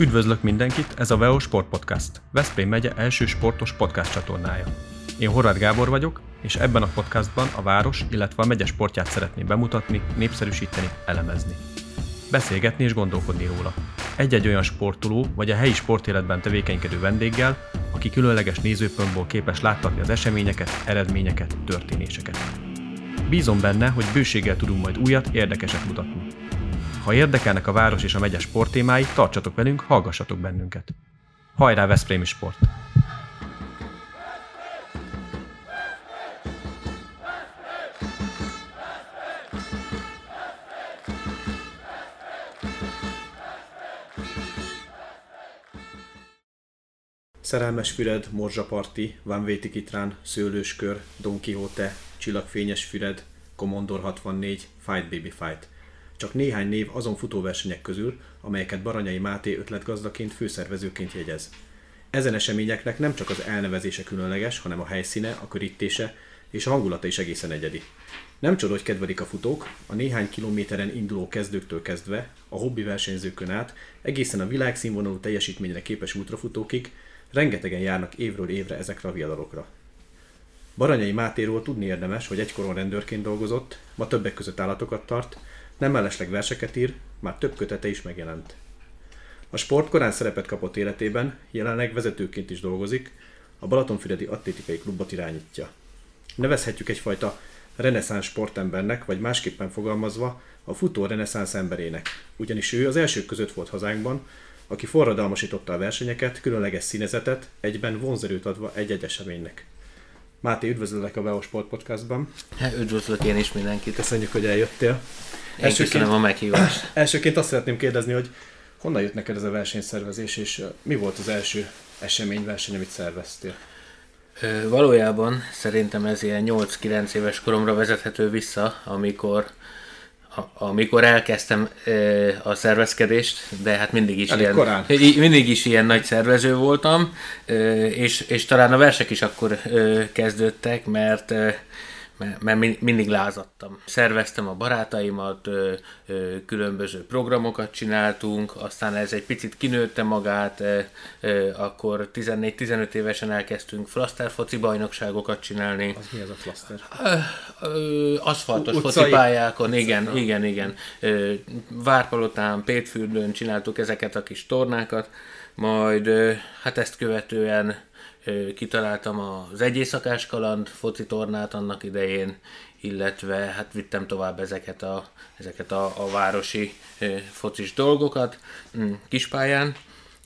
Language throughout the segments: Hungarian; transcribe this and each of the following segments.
Üdvözlök mindenkit, ez a VEO Sport Podcast, Veszprém megye első sportos podcast csatornája. Én Horváth Gábor vagyok, és ebben a podcastban a város, illetve a megye sportját szeretném bemutatni, népszerűsíteni, elemezni. Beszélgetni és gondolkodni róla. Egy-egy olyan sportoló vagy a helyi sportéletben tevékenykedő vendéggel, aki különleges nézőpontból képes láttatni az eseményeket, eredményeket, történéseket. Bízom benne, hogy bőséggel tudunk majd újat, érdekeset mutatni. Ha érdekelnek a város és a megye sporttémái, tartsatok velünk, hallgassatok bennünket. Hajrá Veszprémi Sport! Szerelmes Füred, Morzsaparti, Van Véti Kitrán, Szőlőskör, Don Quixote, Csillagfényes Füred, Commodore 64, Fight Baby Fight – csak néhány név azon futóversenyek közül, amelyeket Baranyai Máté ötletgazdaként főszervezőként jegyez. Ezen eseményeknek nem csak az elnevezése különleges, hanem a helyszíne, a körítése és a hangulata is egészen egyedi. Nem csoda, hogy kedvelik a futók, a néhány kilométeren induló kezdőktől kezdve, a hobbi versenyzőkön át, egészen a világszínvonalú teljesítményre képes ultrafutókig, rengetegen járnak évről évre ezekre a viadalokra. Baranyai Mátéról tudni érdemes, hogy egykoron rendőrként dolgozott, ma többek között állatokat tart, nem mellesleg verseket ír, már több kötete is megjelent. A sport korán szerepet kapott életében, jelenleg vezetőként is dolgozik, a Balatonfüredi Atlétikai Klubot irányítja. Nevezhetjük egyfajta reneszánsz sportembernek, vagy másképpen fogalmazva a futó reneszánsz emberének, ugyanis ő az elsők között volt hazánkban, aki forradalmasította a versenyeket, különleges színezetet, egyben vonzerőt adva egy-egy eseménynek. Máté, üdvözöllek a Veo Sport Podcastban. Hát, üdvözlök én is mindenkit. Köszönjük, hogy eljöttél. Én elsőként, köszönöm a meghívást. Elsőként azt szeretném kérdezni, hogy honnan jött neked ez a versenyszervezés, és mi volt az első esemény, verseny, amit szerveztél? Valójában szerintem ez ilyen 8-9 éves koromra vezethető vissza, amikor amikor elkezdtem a szervezkedést, de hát mindig is, ilyen, korán. mindig is ilyen nagy szervező voltam, és, és talán a versek is akkor kezdődtek, mert mert, mindig lázadtam. Szerveztem a barátaimat, különböző programokat csináltunk, aztán ez egy picit kinőtte magát, akkor 14-15 évesen elkezdtünk flaster foci bajnokságokat csinálni. Az mi az a flaster? aszfaltos U- focipályákon, igen, igen, igen. Várpalotán, Pétfürdőn csináltuk ezeket a kis tornákat, majd hát ezt követően kitaláltam az egyészakás kaland foci tornát annak idején, illetve hát vittem tovább ezeket a, ezeket a, a városi focis dolgokat mm, kispályán,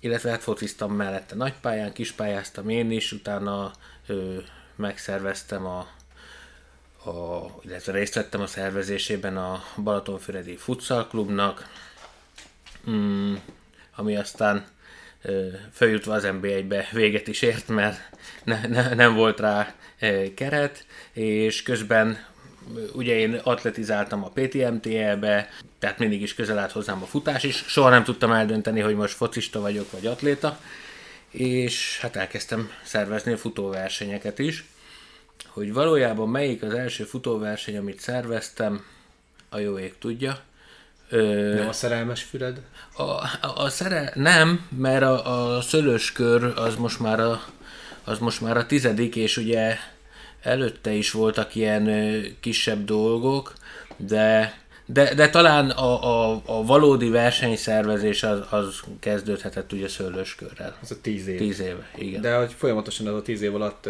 illetve hát fociztam mellette nagypályán, kispályáztam én is, utána ö, megszerveztem a, a, illetve részt vettem a szervezésében a Balatonfüredi Futsal Klubnak, mm, ami aztán följutva az NB1-be véget is ért, mert ne, ne, nem volt rá keret, és közben ugye én atletizáltam a PTMTL-be, tehát mindig is közel állt hozzám a futás is, soha nem tudtam eldönteni, hogy most focista vagyok, vagy atléta, és hát elkezdtem szervezni a futóversenyeket is, hogy valójában melyik az első futóverseny, amit szerveztem, a jó ég tudja, Ö, nem a szerelmes füred? A, a, a szere, nem, mert a, a szőlőskör az most már a, az most már a tizedik, és ugye előtte is voltak ilyen ö, kisebb dolgok, de de, de talán a, a, a valódi versenyszervezés az, az kezdődhetett ugye szőlőskörrel. Az a tíz év. Tíz éve, igen. De hogy folyamatosan az a tíz év alatt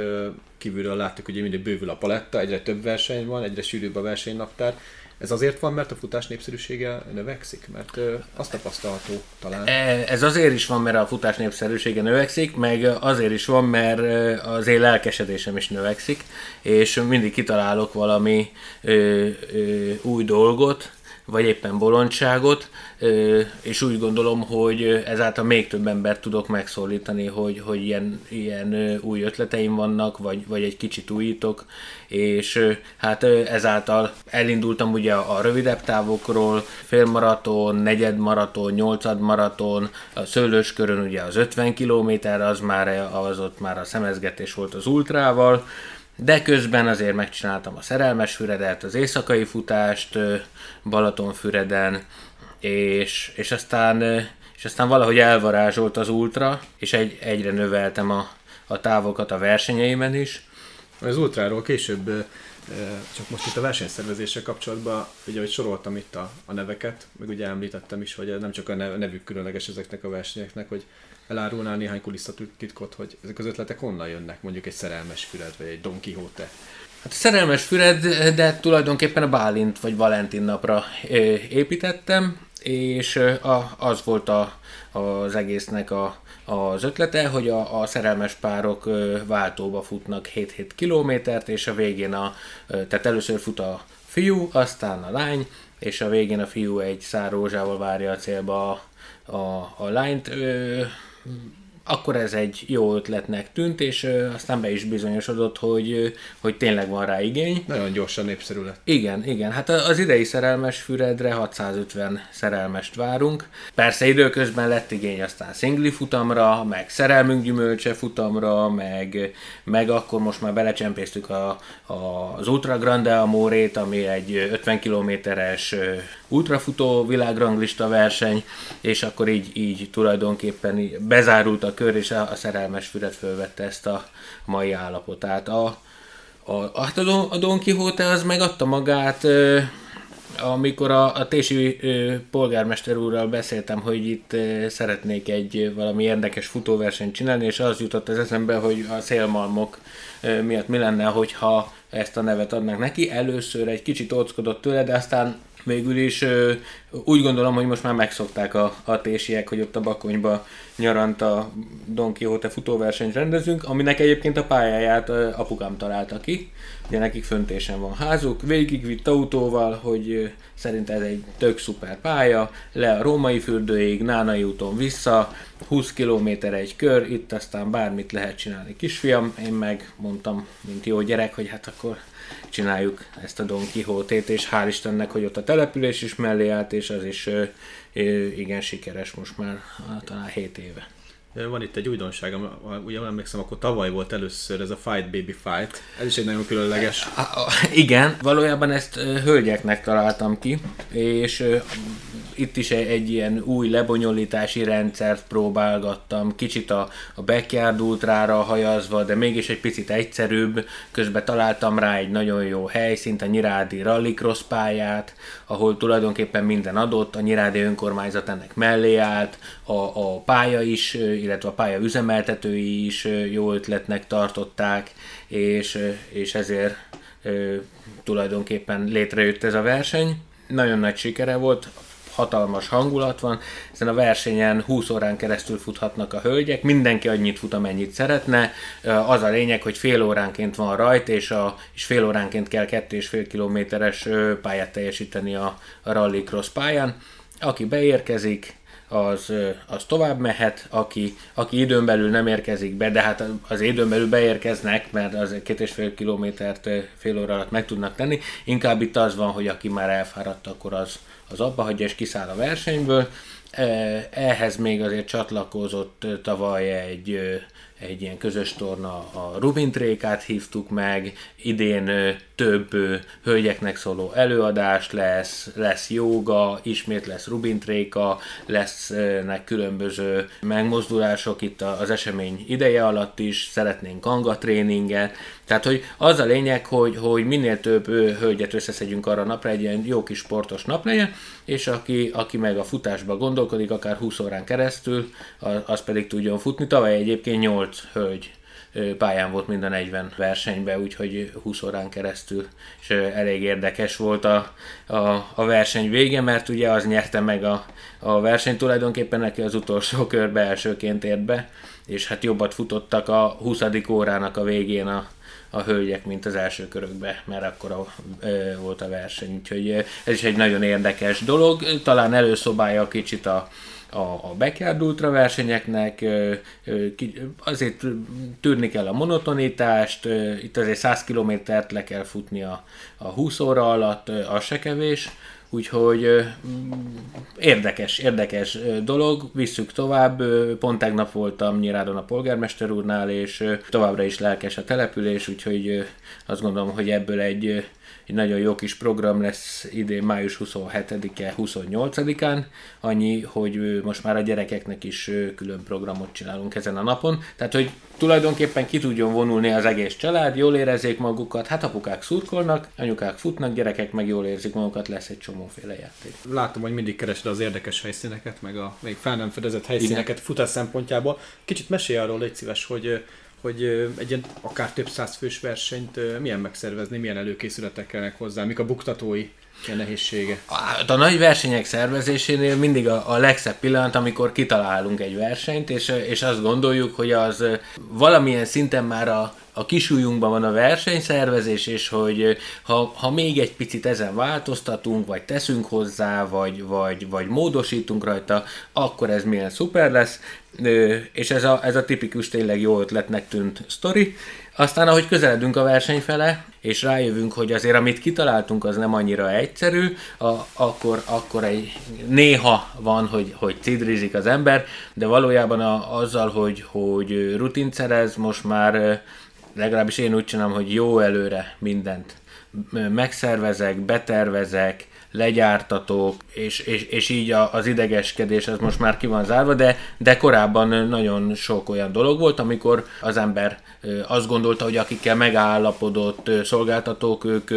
kívülről láttuk, hogy mindig bővül a paletta, egyre több verseny van, egyre sűrűbb a versenynaptár, ez azért van, mert a futás népszerűsége növekszik? Mert azt tapasztalható talán. E, ez azért is van, mert a futás népszerűsége növekszik, meg azért is van, mert az én lelkesedésem is növekszik, és mindig kitalálok valami ö, ö, új dolgot, vagy éppen bolondságot, és úgy gondolom, hogy ezáltal még több embert tudok megszólítani, hogy, hogy ilyen, ilyen új ötleteim vannak, vagy, vagy egy kicsit újítok, és hát ezáltal elindultam ugye a rövidebb távokról, félmaraton, negyedmaraton, nyolcad maraton, a szőlőskörön ugye az 50 km, az már az ott már a szemezgetés volt az ultrával, de közben azért megcsináltam a szerelmes füredet, az éjszakai futást Balatonfüreden, és, és aztán és aztán valahogy elvarázsolt az ultra, és egy, egyre növeltem a, a távokat a versenyeimen is. Az ultráról később csak most itt a versenyszervezéssel kapcsolatban, ugye, hogy soroltam itt a, a neveket, meg ugye említettem is, hogy nem csak a nevük különleges ezeknek a versenyeknek, hogy elárulnál néhány kulisszatitkot, hogy ezek az ötletek honnan jönnek, mondjuk egy szerelmes füred, vagy egy Don Quixote. Hát szerelmes füred, de tulajdonképpen a Bálint vagy Valentin napra építettem, és az volt a, az egésznek a, az ötlete, hogy a, a szerelmes párok váltóba futnak 7-7 kilométert, és a végén a, tehát először fut a fiú, aztán a lány, és a végén a fiú egy szár rózsával várja a célba a, a, a lányt. Akkor ez egy jó ötletnek tűnt, és aztán be is bizonyosodott, hogy, hogy tényleg van rá igény. Nagyon gyorsan népszerű lett. Igen, igen. Hát az idei szerelmes Füredre 650 szerelmest várunk. Persze időközben lett igény aztán szingli futamra, meg szerelmünk gyümölcse futamra, meg, meg akkor most már belecsempésztük a, a, az Ultra Grande Amorét, ami egy 50 kilométeres ultrafutó világranglista verseny, és akkor így, így tulajdonképpen bezárult a kör, és a, a szerelmes füred fölvette ezt a mai állapotát. A, a, hát a, Don, a Don Quixote az megadta magát, amikor a, a Tési polgármester úrral beszéltem, hogy itt szeretnék egy valami érdekes futóversenyt csinálni, és az jutott az eszembe, hogy a szélmalmok miatt mi lenne, hogyha ezt a nevet adnak neki. Először egy kicsit óckodott tőle, de aztán végül is úgy gondolom, hogy most már megszokták a, a tésiek, hogy ott a Bakonyba nyarant a Don Quixote futóversenyt rendezünk, aminek egyébként a pályáját apukám találta ki. Ugye nekik föntésen van házuk, végigvitt autóval, hogy szerint ez egy tök szuper pálya, le a római fürdőig, Nánai úton vissza, 20 km egy kör, itt aztán bármit lehet csinálni kisfiam, én meg mondtam, mint jó gyerek, hogy hát akkor csináljuk ezt a Don Quixote-t, és hál' Istennek, hogy ott a település is mellé állt, és az is igen sikeres most már talán 7 éve. Van itt egy újdonság, ugye emlékszem, akkor tavaly volt először ez a Fight Baby Fight. Ez is egy nagyon különleges. Igen, valójában ezt hölgyeknek találtam ki, és itt is egy, ilyen új lebonyolítási rendszert próbálgattam, kicsit a, a backyard ultrára hajazva, de mégis egy picit egyszerűbb. Közben találtam rá egy nagyon jó helyszínt, a Nyirádi Rallycross pályát, ahol tulajdonképpen minden adott, a Nyirádi önkormányzat ennek mellé állt, a, a pálya is, illetve a pálya üzemeltetői is jó ötletnek tartották, és, és ezért tulajdonképpen létrejött ez a verseny. Nagyon nagy sikere volt, hatalmas hangulat van. Ezen a versenyen 20 órán keresztül futhatnak a hölgyek, mindenki annyit fut, amennyit szeretne. Az a lényeg, hogy fél óránként van rajt, és, a, és fél óránként kell 2,5 kilométeres pályát teljesíteni a rallycross pályán. Aki beérkezik, az, az tovább mehet, aki, aki időn belül nem érkezik be, de hát az időn belül beérkeznek, mert az két és fél kilométert fél óra alatt meg tudnak tenni. Inkább itt az van, hogy aki már elfáradt, akkor az, az abba hagyja és kiszáll a versenyből. Ehhez még azért csatlakozott tavaly egy, egy ilyen közös torna, a Rubin Trékát hívtuk meg, idén több hölgyeknek szóló előadás lesz, lesz joga, ismét lesz Rubin Tréka, lesznek különböző megmozdulások itt az esemény ideje alatt is, szeretnénk kanga tréninget, tehát, hogy az a lényeg, hogy, hogy minél több hölgyet összeszedjünk arra a napra, egy ilyen jó kis sportos nap legyen, és aki, aki meg a futásba gondolkodik, akár 20 órán keresztül, az pedig tudjon futni. Tavaly egyébként 8 hölgy pályán volt mind a 40 versenyben, úgyhogy 20 órán keresztül, és elég érdekes volt a, a, a verseny vége, mert ugye az nyerte meg a, a verseny, tulajdonképpen neki az utolsó körbe elsőként ért be, és hát jobbat futottak a 20. órának a végén a, a hölgyek, mint az első körökbe, mert akkor a, e, volt a verseny. Úgyhogy ez is egy nagyon érdekes dolog. Talán előszobálja kicsit a, a, a backyard ultra versenyeknek, azért tűrni kell a monotonitást, itt azért 100 kilométert le kell futni a, a 20 óra alatt, az se kevés, Úgyhogy érdekes, érdekes dolog, visszük tovább. Pont tegnap voltam Nyirádon a polgármester úrnál, és továbbra is lelkes a település, úgyhogy azt gondolom, hogy ebből egy egy nagyon jó kis program lesz idén május 27-e, 28-án, annyi, hogy most már a gyerekeknek is külön programot csinálunk ezen a napon, tehát hogy tulajdonképpen ki tudjon vonulni az egész család, jól érezzék magukat, hát apukák szurkolnak, anyukák futnak, gyerekek meg jól érzik magukat, lesz egy csomóféle játék. Látom, hogy mindig keresed az érdekes helyszíneket, meg a még fel nem fedezett helyszíneket Igen. futás szempontjából. Kicsit mesélj arról, légy szíves, hogy hogy egy akár több száz fős versenyt milyen megszervezni, milyen előkészületek kellene hozzá, mik a buktatói a nehézsége? Hát a nagy versenyek szervezésénél mindig a, a legszebb pillanat, amikor kitalálunk egy versenyt, és, és azt gondoljuk, hogy az valamilyen szinten már a, a kisújunkban van a versenyszervezés, és hogy ha, ha még egy picit ezen változtatunk, vagy teszünk hozzá, vagy, vagy, vagy módosítunk rajta, akkor ez milyen szuper lesz, és ez a, ez a tipikus tényleg jó ötletnek tűnt sztori. Aztán, ahogy közeledünk a verseny fele, és rájövünk, hogy azért amit kitaláltunk, az nem annyira egyszerű, a, akkor, akkor egy, néha van, hogy, hogy cidrizik az ember, de valójában a, azzal, hogy, hogy rutint szerez, most már legalábbis én úgy csinálom, hogy jó előre mindent megszervezek, betervezek, legyártatók, és, és, és így a, az idegeskedés az most már ki van zárva, de, de korábban nagyon sok olyan dolog volt, amikor az ember azt gondolta, hogy akikkel megállapodott szolgáltatók, ők,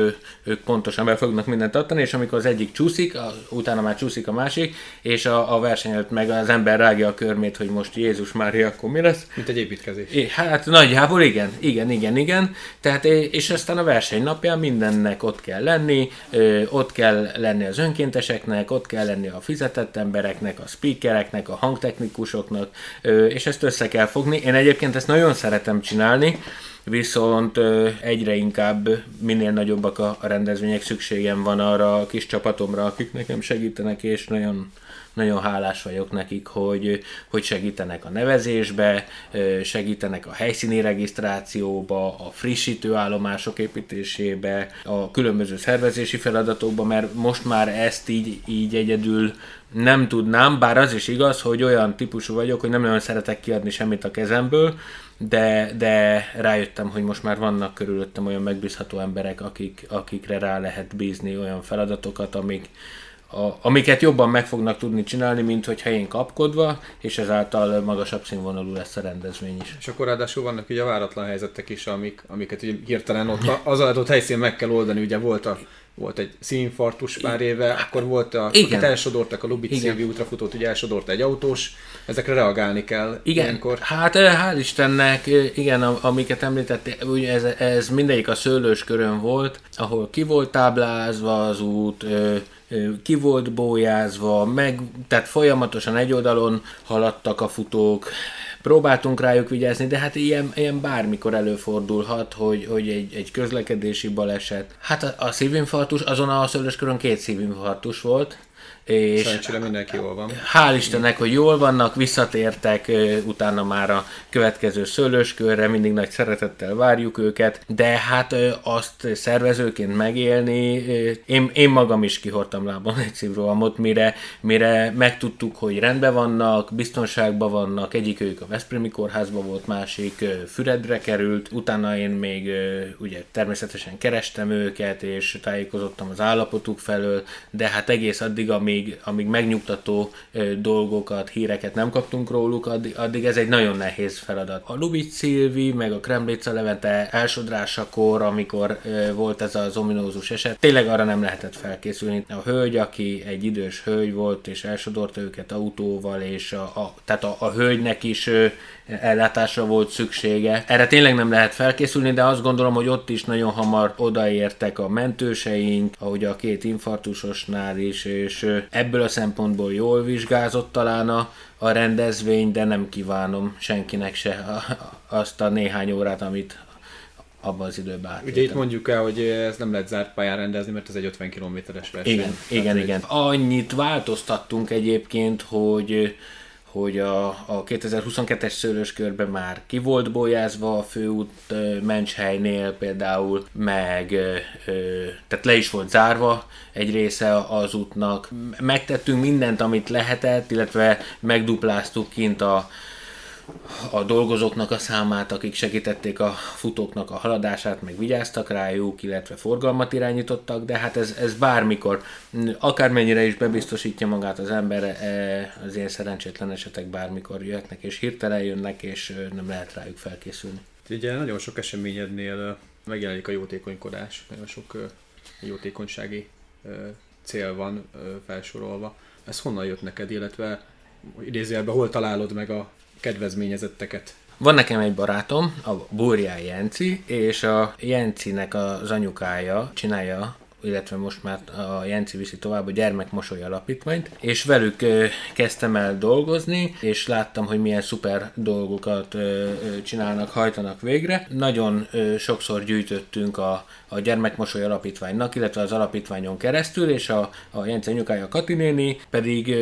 ők pontosan be fognak mindent tartani, és amikor az egyik csúszik, utána már csúszik a másik, és a, a verseny előtt meg az ember rágja a körmét, hogy most Jézus Mária, akkor mi lesz? Mint egy építkezés. É, hát nagyjából igen, igen, igen, igen. Tehát, és aztán a verseny napján mindennek ott kell lenni, ott kell lenni az önkénteseknek, ott kell lenni a fizetett embereknek, a speakereknek, a hangtechnikusoknak, és ezt össze kell fogni. Én egyébként ezt nagyon szeretem csinálni, viszont egyre inkább minél nagyobbak a rendezvények, szükségem van arra a kis csapatomra, akik nekem segítenek, és nagyon nagyon hálás vagyok nekik, hogy, hogy segítenek a nevezésbe, segítenek a helyszíni regisztrációba, a frissítő állomások építésébe, a különböző szervezési feladatokba, mert most már ezt így, így egyedül nem tudnám, bár az is igaz, hogy olyan típusú vagyok, hogy nem nagyon szeretek kiadni semmit a kezemből, de, de rájöttem, hogy most már vannak körülöttem olyan megbízható emberek, akik, akikre rá lehet bízni olyan feladatokat, amik, a, amiket jobban meg fognak tudni csinálni, mint hogy helyén kapkodva, és ezáltal magasabb színvonalú lesz a rendezvény is. És akkor ráadásul vannak ugye váratlan helyzetek is, amik, amiket ugye hirtelen ott az adott helyszínen meg kell oldani, ugye volt a volt egy színinfarktus pár éve, akkor volt a, igen. elsodortak a Lubic Szilvi útrafutót, ugye elsodort egy autós, ezekre reagálni kell igen. ilyenkor. Hát eh, hál' Istennek, eh, igen, amiket említett, ugye ez, ez mindegyik a szőlőskörön volt, ahol ki volt táblázva az út, eh, ki volt bójázva, meg, tehát folyamatosan egy oldalon haladtak a futók, próbáltunk rájuk vigyázni, de hát ilyen, ilyen bármikor előfordulhat, hogy, hogy egy, egy közlekedési baleset. Hát a, a szívinfarktus, azon a szőlőskörön két szívinfarktus volt, és Szerencsére mindenki jól van. Hál' Istennek, hogy jól vannak, visszatértek utána már a következő szőlőskörre, mindig nagy szeretettel várjuk őket, de hát azt szervezőként megélni, én, én magam is kihortam lábon egy szívrohamot, mire, mire megtudtuk, hogy rendben vannak, biztonságban vannak, egyik ők a Veszprémi kórházban volt, másik Füredre került, utána én még ugye természetesen kerestem őket, és tájékozottam az állapotuk felől, de hát egész addig, ami amíg, amíg megnyugtató dolgokat, híreket nem kaptunk róluk, addig, addig ez egy nagyon nehéz feladat. A Lubic Szilvi, meg a Kremlica Levente elsodrásakor, amikor volt ez az ominózus eset, tényleg arra nem lehetett felkészülni. A hölgy, aki egy idős hölgy volt, és elsodorta őket autóval, és a, a, tehát a, a hölgynek is ellátásra volt szüksége. Erre tényleg nem lehet felkészülni, de azt gondolom, hogy ott is nagyon hamar odaértek a mentőseink, ahogy a két infarktusosnál is, és ebből a szempontból jól vizsgázott talán a, a rendezvény, de nem kívánom senkinek se azt a néhány órát, amit abban az időben átéltem. Ugye itt mondjuk el, hogy ez nem lehet zárt pályán rendezni, mert ez egy 50 kilométeres verseny. Igen, igen, igen. Annyit változtattunk egyébként, hogy hogy a, a 2022-es szőlőskörben már ki volt bolyázva a főút Mencshelynél például, meg tehát le is volt zárva egy része az útnak. Megtettünk mindent, amit lehetett, illetve megdupláztuk kint a a dolgozóknak a számát, akik segítették a futóknak a haladását, meg vigyáztak rájuk, illetve forgalmat irányítottak, de hát ez, ez bármikor, akármennyire is bebiztosítja magát az ember, e, az ilyen szerencsétlen esetek bármikor jöhetnek, és hirtelen jönnek, és nem lehet rájuk felkészülni. Ugye nagyon sok eseményednél megjelenik a jótékonykodás, nagyon sok jótékonysági cél van felsorolva. Ez honnan jött neked, illetve idézőjelben hol találod meg a kedvezményezetteket? Van nekem egy barátom, a Burjá Jenci, és a Jencinek az anyukája csinálja illetve most már a Jenci viszi tovább a Gyermekmosoly Alapítványt, és velük kezdtem el dolgozni, és láttam, hogy milyen szuper dolgokat csinálnak, hajtanak végre. Nagyon sokszor gyűjtöttünk a, a Gyermekmosoly Alapítványnak, illetve az alapítványon keresztül, és a, a Jenci anyukája Kati néni pedig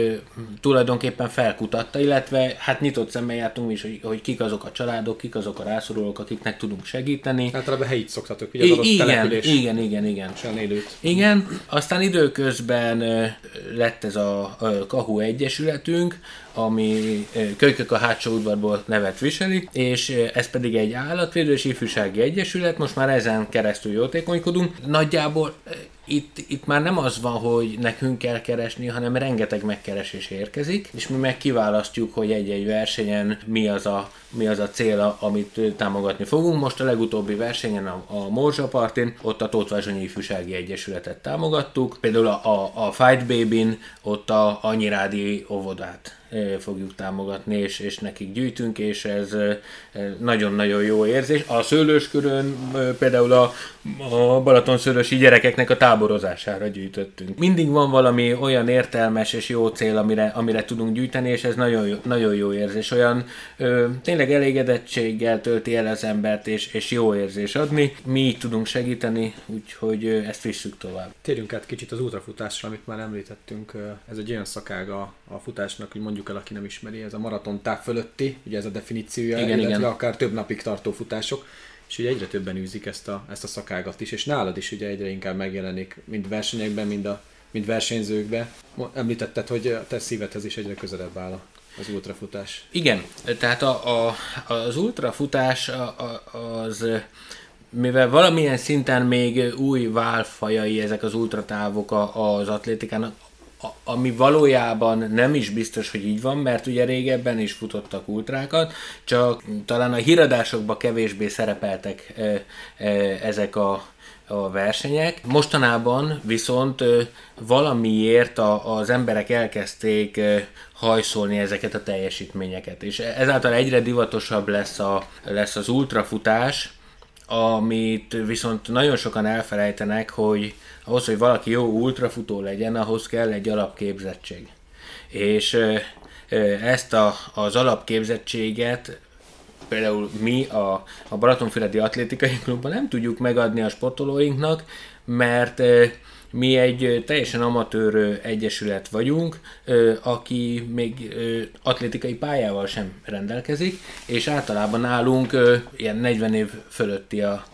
tulajdonképpen felkutatta, illetve hát nyitott szemmel jártunk is, hogy, hogy kik azok a családok, kik azok a rászorulók, akiknek tudunk segíteni. Általában helyit szoktatok, ugye az I- igen, igen, igen, igen. élőt. Igen, aztán időközben lett ez a Kahu Egyesületünk, ami Kölykök a hátsó udvarból nevet viseli, és ez pedig egy állatvédő és ifjúsági egyesület, most már ezen keresztül jótékonykodunk. Nagyjából itt, itt már nem az van, hogy nekünk kell keresni, hanem rengeteg megkeresés érkezik, és mi meg kiválasztjuk, hogy egy-egy versenyen mi az a, mi az a cél, amit támogatni fogunk. Most a legutóbbi versenyen a, a Morzsapartin, ott a Tótvázsonyi Ifjúsági Egyesületet támogattuk, például a, a, a Fight Baby-n ott a Anyirádi óvodát fogjuk támogatni, és, és nekik gyűjtünk, és ez nagyon-nagyon jó érzés. A szőlőskörön például a, a Balatonszörösi gyerekeknek a táborozására gyűjtöttünk. Mindig van valami olyan értelmes és jó cél, amire, amire tudunk gyűjteni, és ez nagyon jó, nagyon jó érzés. Olyan ö, tényleg elégedettséggel tölti el az embert, és, és jó érzés adni. Mi így tudunk segíteni, úgyhogy ezt visszük tovább. Térjünk át kicsit az ultrafutásra, amit már említettünk. Ez egy olyan szakága a futásnak, hogy mondjuk el, aki nem ismeri, ez a maraton táv fölötti, ugye ez a definíciója, igen, illetve igen. akár több napig tartó futások és ugye egyre többen űzik ezt a, ezt a szakágat is, és nálad is ugye egyre inkább megjelenik, mind versenyekben, mind, a, mind versenyzőkben. Említetted, hogy a te szívedhez is egyre közelebb áll az ultrafutás. Igen, tehát a, a, az ultrafutás az mivel valamilyen szinten még új válfajai ezek az ultratávok az atlétikának, ami valójában nem is biztos, hogy így van, mert ugye régebben is futottak ultrákat, csak talán a híradásokban kevésbé szerepeltek ezek a, a versenyek. Mostanában viszont valamiért a, az emberek elkezdték hajszolni ezeket a teljesítményeket, és ezáltal egyre divatosabb lesz, a, lesz az ultrafutás, amit viszont nagyon sokan elfelejtenek, hogy ahhoz, hogy valaki jó ultrafutó legyen, ahhoz kell egy alapképzettség. És ezt a, az alapképzettséget például mi a, a Balatonfüredi Atlétikai Klubban nem tudjuk megadni a sportolóinknak, mert mi egy teljesen amatőr egyesület vagyunk, aki még atlétikai pályával sem rendelkezik, és általában nálunk ilyen 40 év fölötti a,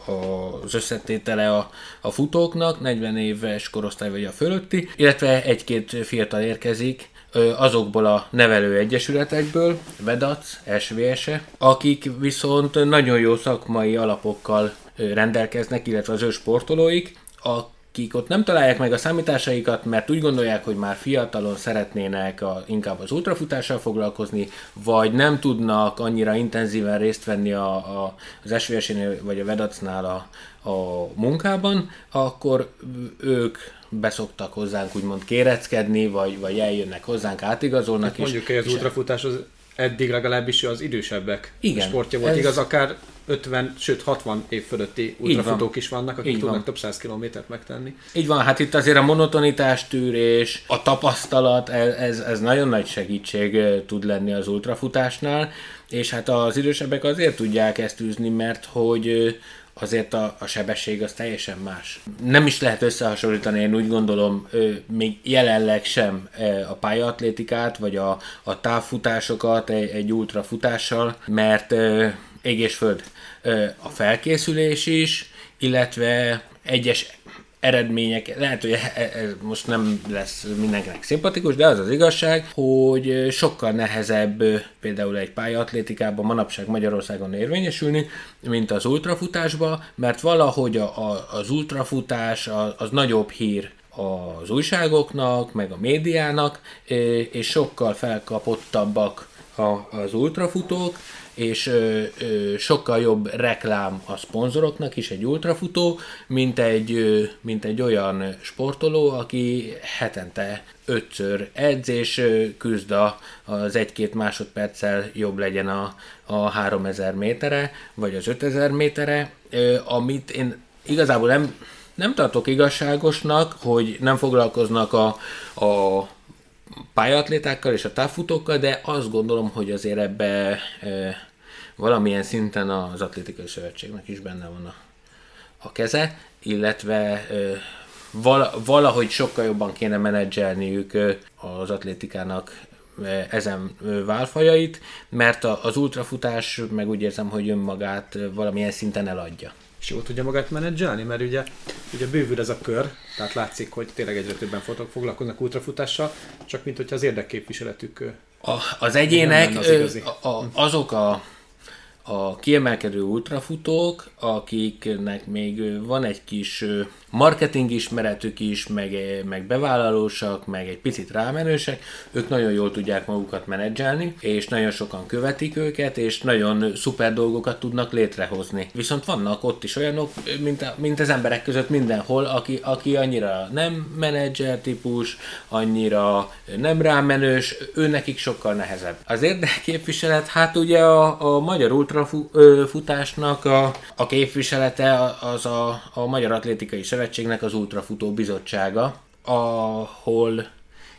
az összetétele a futóknak, 40 éves korosztály vagy a fölötti, illetve egy-két fiatal érkezik, azokból a nevelő egyesületekből, VEDAC, SVS-e, akik viszont nagyon jó szakmai alapokkal rendelkeznek, illetve az ő sportolóik, a akik ott nem találják meg a számításaikat, mert úgy gondolják, hogy már fiatalon szeretnének a, inkább az ultrafutással foglalkozni, vagy nem tudnak annyira intenzíven részt venni a, a, az svs vagy a Vedacnál a, a munkában, akkor ők beszoktak hozzánk úgymond kéreckedni, vagy, vagy eljönnek hozzánk, átigazolnak. Hát mondjuk, hogy az ultrafutás az eddig legalábbis az idősebbek Igen, sportja volt, ez... igaz, akár 50, sőt 60 év fölötti ultrafutók is vannak, akik Így tudnak van. több száz kilométert megtenni. Így van, hát itt azért a monotonitás tűrés, a tapasztalat, ez, ez nagyon nagy segítség tud lenni az ultrafutásnál, és hát az idősebbek azért tudják ezt űzni, mert hogy azért a, a sebesség az teljesen más. Nem is lehet összehasonlítani, én úgy gondolom, még jelenleg sem a pályaatlétikát, vagy a, a távfutásokat egy, egy ultrafutással, mert ég és föld a felkészülés is, illetve egyes eredmények, lehet, hogy ez e, e, most nem lesz mindenkinek szimpatikus, de az az igazság, hogy sokkal nehezebb például egy pályaatlétikában manapság Magyarországon érvényesülni, mint az ultrafutásba, mert valahogy a, a, az ultrafutás az, az nagyobb hír az újságoknak, meg a médiának, és sokkal felkapottabbak az ultrafutók, és ö, ö, sokkal jobb reklám a szponzoroknak is egy ultrafutó, mint egy, ö, mint egy olyan sportoló, aki hetente ötször edz, és küzd az egy-két másodperccel jobb legyen a, a 3000 métere, vagy az 5000 métere, amit én igazából nem, nem tartok igazságosnak, hogy nem foglalkoznak a, a pályatlétákkal és a távfutókkal, de azt gondolom, hogy azért ebbe e, valamilyen szinten az atlétikai szövetségnek is benne van a, a keze, illetve val, valahogy sokkal jobban kéne menedzselniük az atlétikának ezen válfajait, mert az ultrafutás meg úgy érzem, hogy önmagát valamilyen szinten eladja. És jól tudja magát menedzselni, mert ugye, ugye bővül ez a kör, tehát látszik, hogy tényleg egyre többen foglalkoznak ultrafutással, csak mint hogyha az érdekképviseletük a, az egyének, az a, a, azok a a kiemelkedő ultrafutók, akiknek még van egy kis marketing ismeretük is, meg, meg bevállalósak, meg egy picit rámenősek, ők nagyon jól tudják magukat menedzselni, és nagyon sokan követik őket, és nagyon szuper dolgokat tudnak létrehozni. Viszont vannak ott is olyanok, mint, mint az emberek között mindenhol, aki, aki annyira nem menedzser típus, annyira nem rámenős, ő nekik sokkal nehezebb. Az érdekképviselet, hát ugye a, a magyar ultrafutásnak a, a képviselete az a, a Magyar Atlétikai Szövetségnek az Ultrafutó Bizottsága, ahol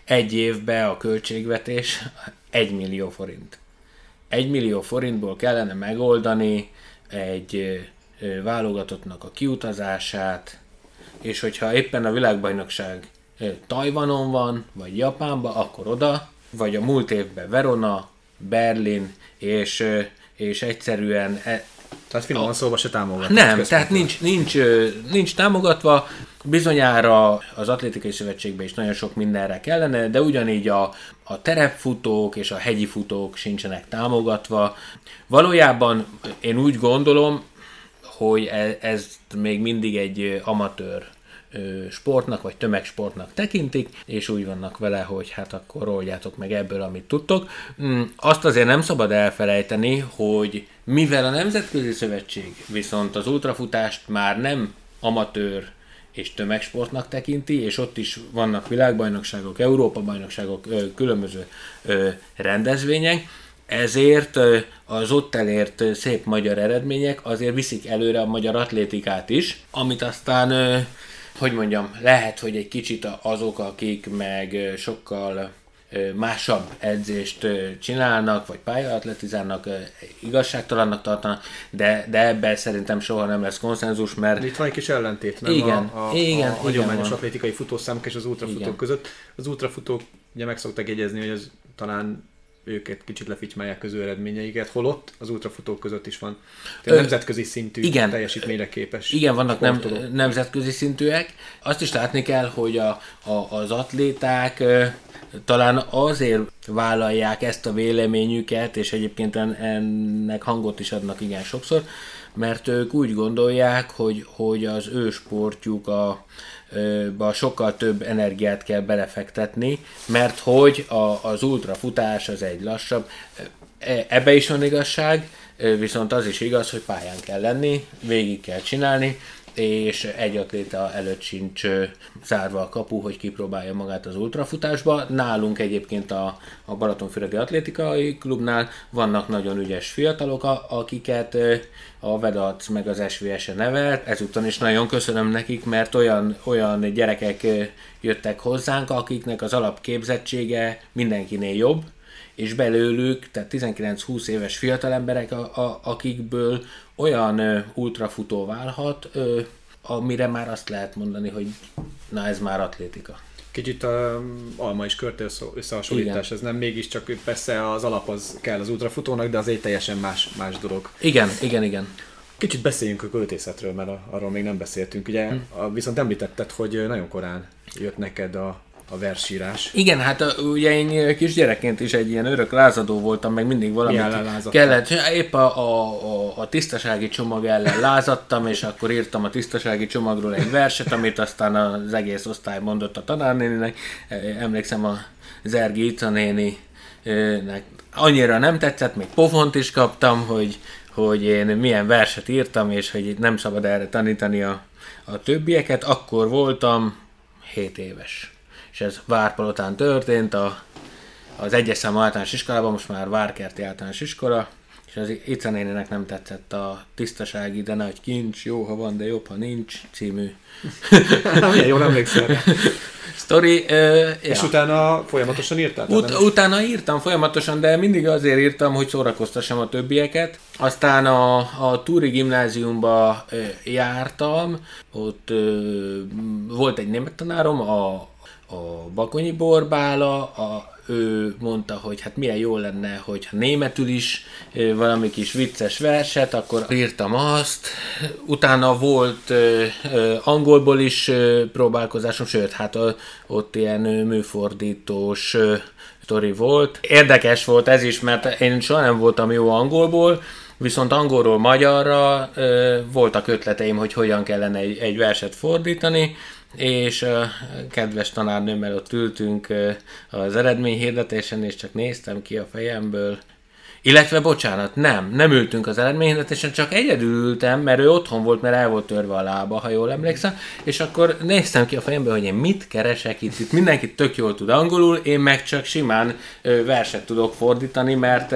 egy évben a költségvetés 1 millió forint. 1 millió forintból kellene megoldani egy válogatottnak a kiutazását, és hogyha éppen a világbajnokság Tajvanon van, vagy Japánban, akkor oda, vagy a múlt évben Verona, Berlin, és, és egyszerűen e, tehát finoman szóval se támogatva. Nem, tehát nincs, nincs, nincs támogatva. Bizonyára az atlétikai szövetségben is nagyon sok mindenre kellene, de ugyanígy a, a terepfutók és a hegyi futók sincsenek támogatva. Valójában én úgy gondolom, hogy ez, ez még mindig egy amatőr sportnak, vagy tömegsportnak tekintik, és úgy vannak vele, hogy hát akkor oldjátok meg ebből, amit tudtok. Mm, azt azért nem szabad elfelejteni, hogy mivel a Nemzetközi Szövetség viszont az ultrafutást már nem amatőr és tömegsportnak tekinti, és ott is vannak világbajnokságok, Európa-bajnokságok, különböző rendezvények, ezért az ott elért szép magyar eredmények azért viszik előre a magyar atlétikát is, amit aztán hogy mondjam, lehet, hogy egy kicsit azok, akik meg sokkal másabb edzést csinálnak, vagy pályaatletizálnak, igazságtalannak tartanak, de, de ebben szerintem soha nem lesz konszenzus, mert... Itt van egy kis ellentét, nem? Igen, a, a, igen, a hagyományos igen atlétikai futószámok és az ultrafutók igen. között. Az ultrafutók ugye meg szoktak jegyezni, hogy ez talán őket kicsit lefitymálják közül eredményeiket, holott az ultrafutók között is van Ö, nemzetközi szintű igen, teljesítményre képes. Igen, vannak nem, nemzetközi szintűek. Azt is látni kell, hogy a, a, az atléták talán azért vállalják ezt a véleményüket, és egyébként ennek hangot is adnak igen sokszor, mert ők úgy gondolják, hogy, hogy az ő sportjuk a, ba sokkal több energiát kell belefektetni, mert hogy a, az ultrafutás az egy lassabb, e, ebbe is van igazság, viszont az is igaz, hogy pályán kell lenni, végig kell csinálni, és egy atléta előtt sincs zárva a kapu, hogy kipróbálja magát az ultrafutásba. Nálunk egyébként a, a Balatonfüredi Atlétikai Klubnál vannak nagyon ügyes fiatalok, akiket a Vedac meg az SVS-e nevelt. Ezúttal is nagyon köszönöm nekik, mert olyan, olyan gyerekek jöttek hozzánk, akiknek az alapképzettsége mindenkinél jobb, és belőlük, tehát 19-20 éves fiatal emberek, a, a, akikből olyan ö, ultrafutó válhat, ö, amire már azt lehet mondani, hogy na ez már atlétika. Kicsit a alma is körte összehasonlítás, Igen. ez nem mégiscsak, persze az alap az kell az ultrafutónak, de az egy teljesen más, más dolog. Igen, igen, igen. Kicsit beszéljünk a költészetről, mert arról még nem beszéltünk. Ugye, hm. viszont említetted, hogy nagyon korán jött neked a, a versírás. Igen, hát ugye én kisgyerekként is egy ilyen örök lázadó voltam, meg mindig valamit kellett. Épp a, a, a, tisztasági csomag ellen lázadtam, és akkor írtam a tisztasági csomagról egy verset, amit aztán az egész osztály mondott a tanárnéninek. Emlékszem a Zergi Ica néninek annyira nem tetszett, még pofont is kaptam, hogy, hogy én milyen verset írtam, és hogy nem szabad erre tanítani a, a többieket. Akkor voltam 7 éves. És ez Várpalotán történt, a, az egyes számú általános iskolában, most már Várkerti általános iskola, és az Ica néninek nem tetszett a tisztasági, de nagy kincs, jó, ha van, de jobb, ha nincs című. Milyen jól emlékszel Story, uh, ja. És utána folyamatosan írtál? Ut- utána írtam folyamatosan, de mindig azért írtam, hogy szórakoztassam a többieket. Aztán a, a Túri gimnáziumba uh, jártam, ott uh, volt egy német tanárom, a, a Bakonyi Borbála, a ő mondta, hogy hát milyen jó lenne, hogyha németül is valami kis vicces verset, akkor írtam azt. Utána volt angolból is próbálkozásom, sőt, hát ott ilyen műfordítós tori volt. Érdekes volt ez is, mert én soha nem voltam jó angolból, Viszont angolról magyarra ö, voltak ötleteim, hogy hogyan kellene egy verset fordítani, és a kedves tanárnőmmel ott ültünk az eredményhirdetésen, és csak néztem ki a fejemből, illetve, bocsánat, nem, nem ültünk az eredményhirdetésen, csak egyedül ültem, mert ő otthon volt, mert el volt törve a lába, ha jól emlékszem, és akkor néztem ki a fejemből, hogy én mit keresek itt, itt mindenki tök jól tud angolul, én meg csak simán verset tudok fordítani, mert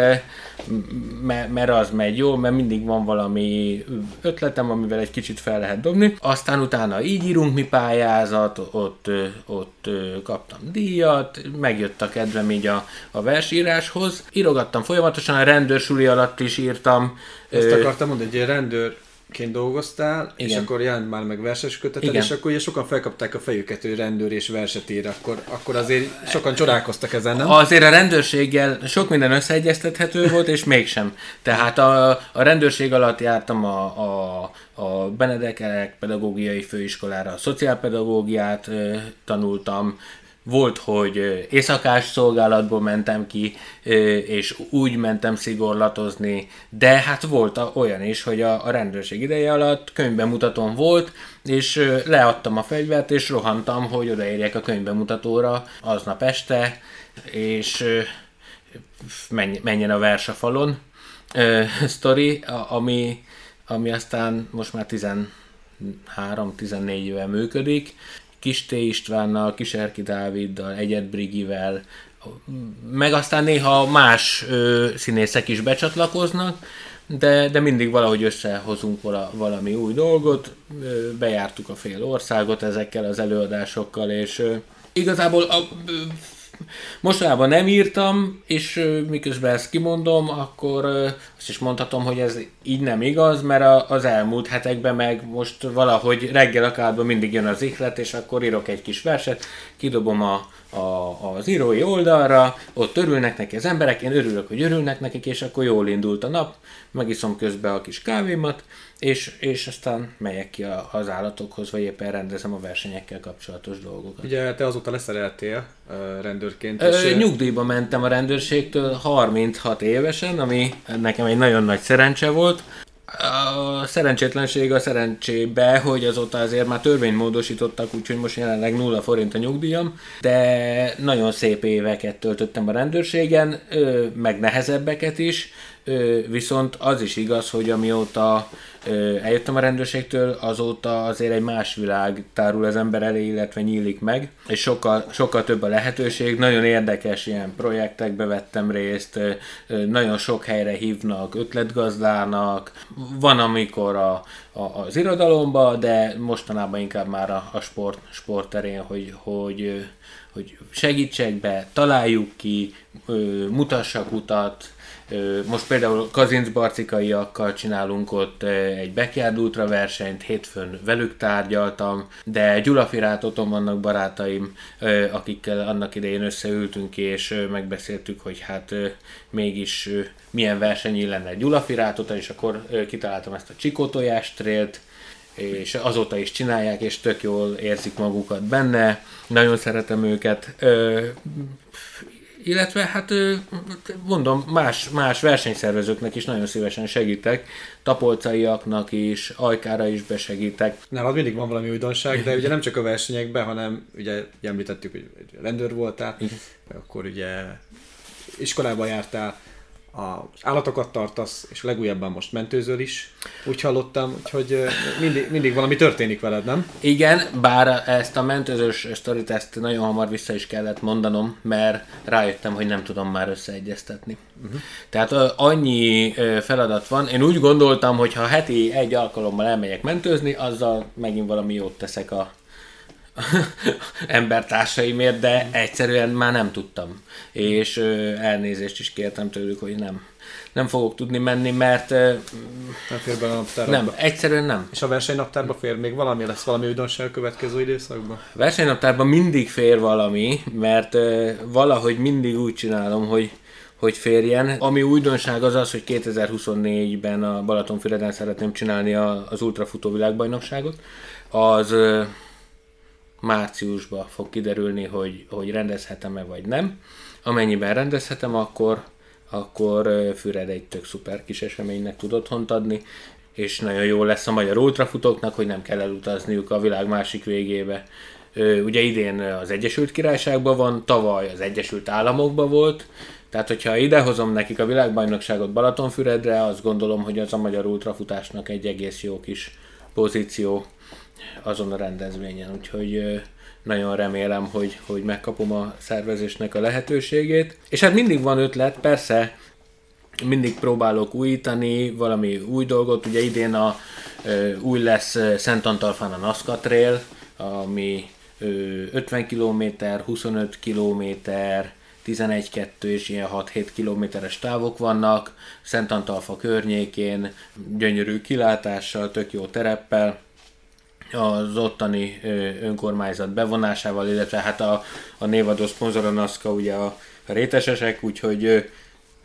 mert az megy jó, mert mindig van valami ötletem, amivel egy kicsit fel lehet dobni. Aztán utána így írunk mi pályázat, ott, ott kaptam díjat, megjött a kedvem így a, a versíráshoz. Írogattam folyamatosan, a rendőrsuli alatt is írtam. Ezt akartam mondani, hogy rendőr ként dolgoztál, Igen. és akkor jelent már meg verses köteted, Igen. és akkor ugye sokan felkapták a fejüket, hogy rendőr és verset ír, akkor, akkor azért sokan csodálkoztak ezen, nem? Azért a rendőrséggel sok minden összeegyeztethető volt, és mégsem. Tehát a, a rendőrség alatt jártam a, a, a Benedekerek pedagógiai főiskolára, a szociálpedagógiát tanultam, volt, hogy éjszakás szolgálatból mentem ki, és úgy mentem szigorlatozni, de hát volt olyan is, hogy a, a rendőrség ideje alatt könyvbemutatom volt, és leadtam a fegyvert, és rohantam, hogy odaérjek a könyvbemutatóra aznap este, és menjen a vers a falon. Sztori, ami, ami aztán most már 13-14 éve működik, Kis T. Istvánnal, Erki Dáviddal, Egyed Brigivel, meg aztán néha más ö, színészek is becsatlakoznak, de, de mindig valahogy összehozunk vala, valami új dolgot, ö, bejártuk a fél országot ezekkel az előadásokkal, és ö, igazából a, ö, Mostanában nem írtam, és miközben ezt kimondom, akkor azt is mondhatom, hogy ez így nem igaz, mert az elmúlt hetekben meg most valahogy reggel akárban mindig jön az ihlet, és akkor írok egy kis verset, kidobom a, a, az írói oldalra, ott örülnek neki az emberek, én örülök, hogy örülnek nekik, és akkor jól indult a nap, megiszom közben a kis kávémat, és, és aztán megyek ki a, az állatokhoz, vagy éppen rendezem a versenyekkel kapcsolatos dolgokat. Ugye te azóta leszereltél uh, rendőrként. És... Ö, nyugdíjba mentem a rendőrségtől 36 évesen, ami nekem egy nagyon nagy szerencse volt. A szerencsétlenség a szerencsébe, hogy azóta azért már törvényt módosítottak, úgyhogy most jelenleg nulla forint a nyugdíjam, de nagyon szép éveket töltöttem a rendőrségen, meg nehezebbeket is, viszont az is igaz, hogy amióta eljöttem a rendőrségtől, azóta azért egy más világ tárul az ember elé, illetve nyílik meg, és sokkal, sokkal több a lehetőség, nagyon érdekes ilyen projektekbe vettem részt, nagyon sok helyre hívnak ötletgazdának, van amikor a, a, az irodalomba, de mostanában inkább már a, a sport, sport terén, hogy, hogy, hogy segítsek be, találjuk ki, mutassak utat, Most például Kazinc barcikaiakkal csinálunk ott egy backyard ultra versenyt, hétfőn velük tárgyaltam, de Gyulafirátoton vannak barátaim, akikkel annak idején összeültünk és megbeszéltük, hogy hát mégis milyen verseny lenne Gyulafirátot, és akkor kitaláltam ezt a Csikótojás trélt, és azóta is csinálják, és tök jól érzik magukat benne, nagyon szeretem őket, illetve hát mondom, más, más versenyszervezőknek is nagyon szívesen segítek, tapolcaiaknak is, ajkára is besegítek. Nálad mindig van valami újdonság, de ugye nem csak a versenyekben, hanem ugye említettük, hogy rendőr voltál, Igen. akkor ugye iskolába jártál, az állatokat tartasz, és legújabban most mentőzöl is, úgy hallottam, úgyhogy mindig, mindig valami történik veled, nem? Igen, bár ezt a mentőzős sztorit ezt nagyon hamar vissza is kellett mondanom, mert rájöttem, hogy nem tudom már összeegyeztetni. Uh-huh. Tehát annyi feladat van, én úgy gondoltam, hogy ha heti egy alkalommal elmegyek mentőzni, azzal megint valami jót teszek a embertársaimért, de egyszerűen már nem tudtam. És elnézést is kértem tőlük, hogy nem, nem fogok tudni menni, mert... Nem fér be a naptárba? Nem, egyszerűen nem. És a versenynaptárba fér még valami? Lesz valami újdonság a következő időszakban? A versenynaptárban mindig fér valami, mert valahogy mindig úgy csinálom, hogy hogy férjen. Ami újdonság az az, hogy 2024-ben a Balatonfüreden szeretném csinálni az ultrafutó világbajnokságot. Az márciusban fog kiderülni, hogy, hogy rendezhetem-e vagy nem. Amennyiben rendezhetem, akkor, akkor Füred egy tök szuper kis eseménynek tud otthont adni, és nagyon jó lesz a magyar ultrafutóknak, hogy nem kell elutazniuk a világ másik végébe. Ugye idén az Egyesült Királyságban van, tavaly az Egyesült Államokban volt, tehát hogyha idehozom nekik a világbajnokságot Balatonfüredre, azt gondolom, hogy az a magyar ultrafutásnak egy egész jó kis pozíció azon a rendezvényen, úgyhogy nagyon remélem, hogy, hogy megkapom a szervezésnek a lehetőségét. És hát mindig van ötlet, persze mindig próbálok újítani, valami új dolgot, ugye idén a, új lesz Szent Antalfán a Nazca Trail, ami 50 km, 25 km, 11-2 és ilyen 6-7 kilométeres távok vannak, Szent Antalfa környékén, gyönyörű kilátással, tök jó tereppel, az ottani önkormányzat bevonásával, illetve hát a, a névadó szponzor a NASZKA ugye a, rétesesek, úgyhogy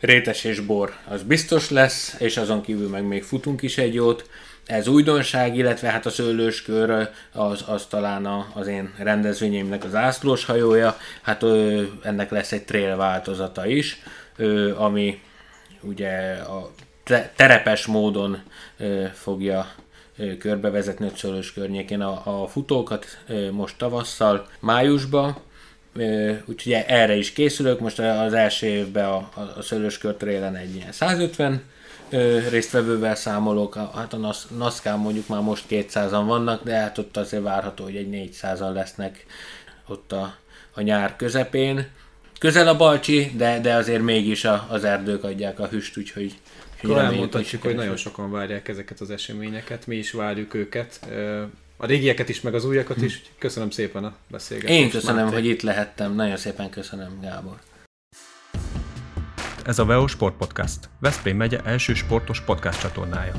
rétes és bor az biztos lesz, és azon kívül meg még futunk is egy jót. Ez újdonság, illetve hát a szőlőskör az, az talán a, az én rendezvényeimnek az ászlós hajója, hát ö, ennek lesz egy trail változata is, ö, ami ugye a te, terepes módon ö, fogja körbevezetni a Szőlős környékén a, a futókat most tavasszal, májusban, úgyhogy erre is készülök. Most az első évben a, a Szőlős körtrélen egy ilyen 150 résztvevővel számolok, hát a NASZKÁN mondjuk már most 200-an vannak, de hát ott azért várható, hogy egy 400-an lesznek ott a, a nyár közepén. Közel a Balcsi, de, de azért mégis a, az erdők adják a hüst, úgyhogy akkor elmondhatjuk, hogy nagyon sokan várják ezeket az eseményeket, mi is várjuk őket. A régieket is, meg az újakat is. Köszönöm szépen a beszélgetést. Én köszönöm, Máté. hogy itt lehettem. Nagyon szépen köszönöm, Gábor. Ez a VEO Sport Podcast, Veszprém megye első sportos podcast csatornája.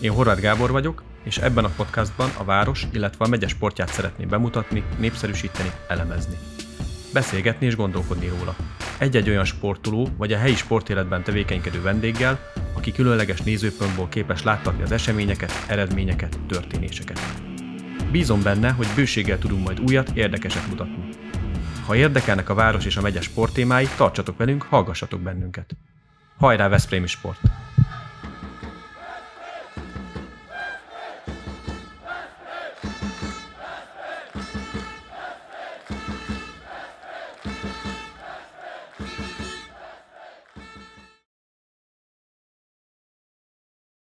Én Horváth Gábor vagyok, és ebben a podcastban a város, illetve a megye sportját szeretném bemutatni, népszerűsíteni, elemezni beszélgetni és gondolkodni róla. Egy-egy olyan sportoló vagy a helyi sportéletben tevékenykedő vendéggel, aki különleges nézőpontból képes láttatni az eseményeket, eredményeket, történéseket. Bízom benne, hogy bőséggel tudunk majd újat, érdekeset mutatni. Ha érdekelnek a város és a megye sporttémái, tartsatok velünk, hallgassatok bennünket. Hajrá Veszprémi Sport!